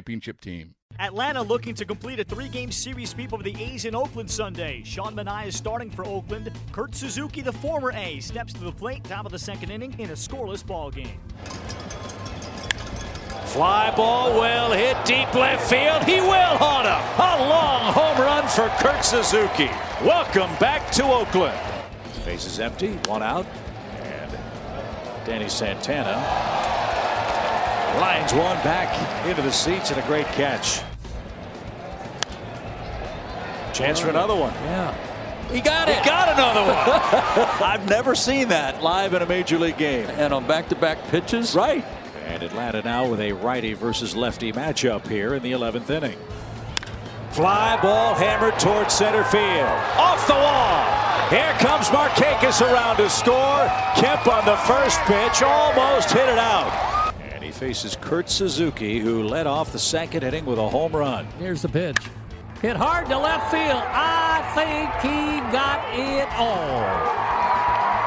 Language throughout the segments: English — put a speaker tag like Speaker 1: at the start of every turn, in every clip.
Speaker 1: championship team.
Speaker 2: Atlanta looking to complete a three-game series sweep over the A's in Oakland Sunday. Sean Manaea is starting for Oakland. Kurt Suzuki, the former A, steps to the plate top of the second inning in a scoreless ball game.
Speaker 3: Fly ball well hit deep left field. He will haunt him. A long home run for Kurt Suzuki. Welcome back to Oakland. Base is empty. One out. And Danny Santana lines one back into the seats and a great catch. Chance for another one.
Speaker 4: Yeah. He got it.
Speaker 3: He got another one. I've never seen that live in a major league game.
Speaker 4: And on back-to-back pitches.
Speaker 3: Right. And Atlanta now with a righty versus lefty matchup here in the 11th inning. Fly ball hammered towards center field. Off the wall. Here comes Markakis around to score. Kemp on the first pitch almost hit it out. He faces Kurt Suzuki, who led off the second inning with a home run.
Speaker 5: Here's the pitch. Hit hard to left field. I think he got it all.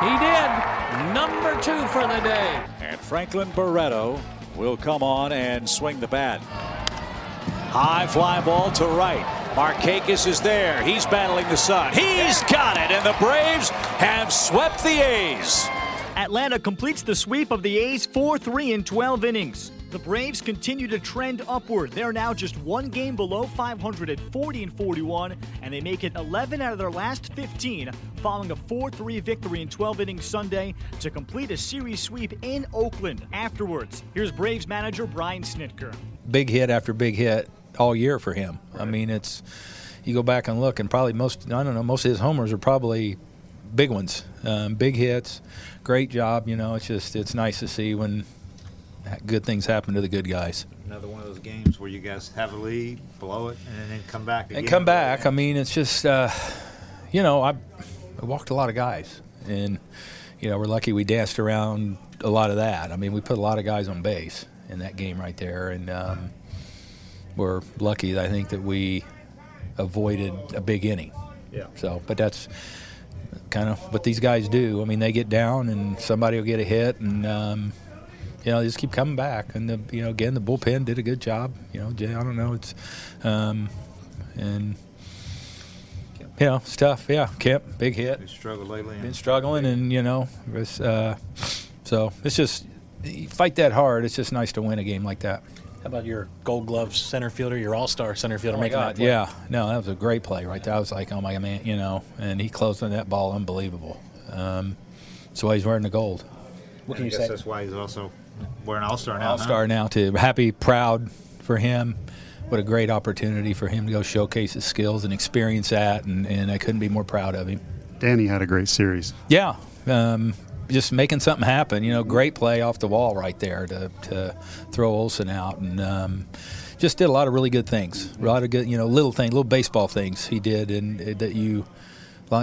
Speaker 5: He did. Number two for the day.
Speaker 3: And Franklin Barreto will come on and swing the bat. High fly ball to right. Markakis is there. He's battling the sun. He's got it, and the Braves have swept the A's.
Speaker 2: Atlanta completes the sweep of the A's 4 3 in 12 innings. The Braves continue to trend upward. They're now just one game below 500 at 40 and 41, and they make it 11 out of their last 15 following a 4 3 victory in 12 innings Sunday to complete a series sweep in Oakland. Afterwards, here's Braves manager Brian Snitker.
Speaker 6: Big hit after big hit all year for him. Right. I mean, it's you go back and look, and probably most I don't know most of his homers are probably big ones, um, big hits. Great job. You know, it's just it's nice to see when good things happen to the good guys.
Speaker 7: Another one of those games where you guys have a lead, blow it, and then come back.
Speaker 6: And come back. I mean, it's just uh, you know I, I walked a lot of guys, and you know we're lucky we danced around a lot of that. I mean, we put a lot of guys on base in that game right there, and um, we're lucky. I think that we avoided a big inning.
Speaker 7: Yeah.
Speaker 6: So, but that's kind of what these guys do. I mean, they get down and somebody will get a hit, and um, you know, just keep coming back. And the, you know, again, the bullpen did a good job. You know, Jay, I don't know, it's um, and you know, stuff. Yeah, Kemp, big hit.
Speaker 7: Been struggling lately.
Speaker 6: Been struggling, and you know, it's, uh, so it's just you fight that hard. It's just nice to win a game like that.
Speaker 8: How about your Gold Glove center fielder, your All Star center fielder,
Speaker 6: oh
Speaker 8: making
Speaker 6: God,
Speaker 8: that play?
Speaker 6: Yeah, no, that was a great play right there. I was like, oh my man, you know, and he closed on that ball, unbelievable. Um, that's why he's wearing the gold.
Speaker 7: What can you say? That's why he's also wearing All Star now.
Speaker 6: All Star
Speaker 7: huh?
Speaker 6: now too. Happy, proud for him. What a great opportunity for him to go showcase his skills and experience that, and, and I couldn't be more proud of him.
Speaker 9: Danny had a great series.
Speaker 6: Yeah, um, just making something happen. You know, great play off the wall right there to, to throw Olson out, and um, just did a lot of really good things. A lot of good, you know, little things, little baseball things he did, and uh, that you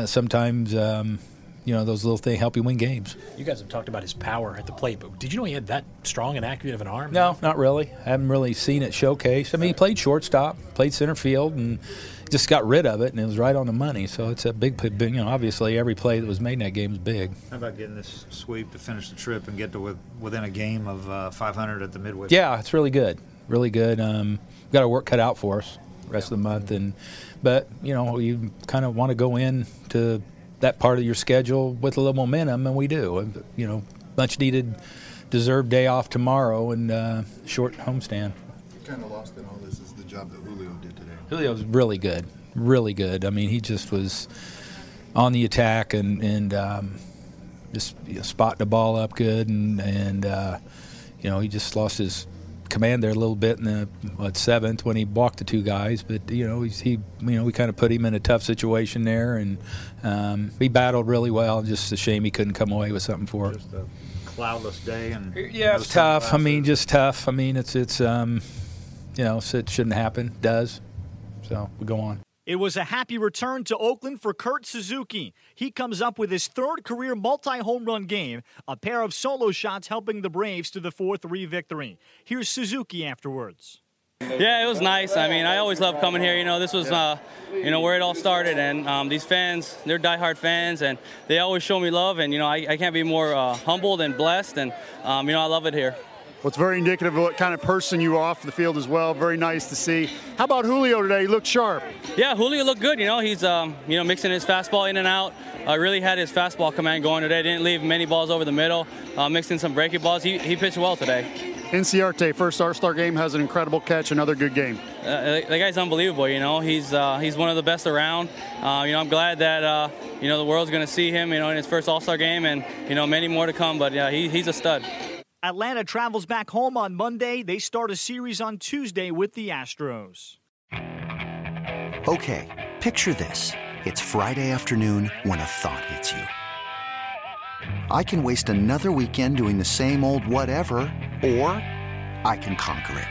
Speaker 6: sometimes. Um, you know those little things help you win games.
Speaker 8: You guys have talked about his power at the plate, but did you know he had that strong and accurate of an arm?
Speaker 6: No, not really. I haven't really seen it showcased. I mean, he played shortstop, played center field, and just got rid of it, and it was right on the money. So it's a big, big, you know, obviously every play that was made in that game is big.
Speaker 7: How about getting this sweep to finish the trip and get to with, within a game of uh, 500 at the midway?
Speaker 6: Yeah, it's really good, really good. Um, got our work cut out for us rest yeah. of the month, and but you know you kind of want to go in to that part of your schedule with a little momentum, and we do. You know, much needed, deserved day off tomorrow and uh, short homestand.
Speaker 9: Kind of lost in all this is the job that Julio did today.
Speaker 6: Julio was really good, really good. I mean, he just was on the attack and and um, just you know, spotting the ball up good, and and uh, you know he just lost his command there a little bit in the what, seventh when he walked the two guys. But you know he's, he you know we kind of put him in a tough situation there, and um, he battled really well. Just a shame he couldn't come away with something for it.
Speaker 7: Just a cloudless day and
Speaker 6: Yeah, it's tough. I mean, just tough. I mean, it's it's um, you know, it shouldn't happen. Does so we go on.
Speaker 2: It was a happy return to Oakland for Kurt Suzuki. He comes up with his third career multi home run game, a pair of solo shots helping the Braves to the 4 3 victory. Here's Suzuki afterwards.
Speaker 10: Yeah, it was nice. I mean, I always love coming here. You know, this was, uh, you know, where it all started, and um, these fans, they're diehard fans, and they always show me love. And you know, I, I can't be more uh, humbled and blessed, and um, you know, I love it here.
Speaker 11: Well, it's very indicative of what kind of person you are off the field as well. Very nice to see. How about Julio today? He looked sharp.
Speaker 10: Yeah, Julio looked good. You know, he's um, you know mixing his fastball in and out. Uh, really had his fastball command going today. Didn't leave many balls over the middle. Uh, mixed in some breaking balls. He, he pitched well today.
Speaker 11: Inciarte, first All-Star game, has an incredible catch. Another good game.
Speaker 10: Uh, the guy's unbelievable. You know, he's uh, he's one of the best around. Uh, you know, I'm glad that uh, you know the world's going to see him. You know, in his first All Star game, and you know many more to come. But yeah, he, he's a stud.
Speaker 2: Atlanta travels back home on Monday. They start a series on Tuesday with the Astros.
Speaker 12: Okay, picture this. It's Friday afternoon when a thought hits you. I can waste another weekend doing the same old whatever, or I can conquer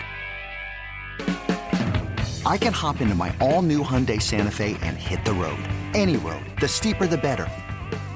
Speaker 12: it. I can hop into my all new Hyundai Santa Fe and hit the road. Any road. The steeper, the better.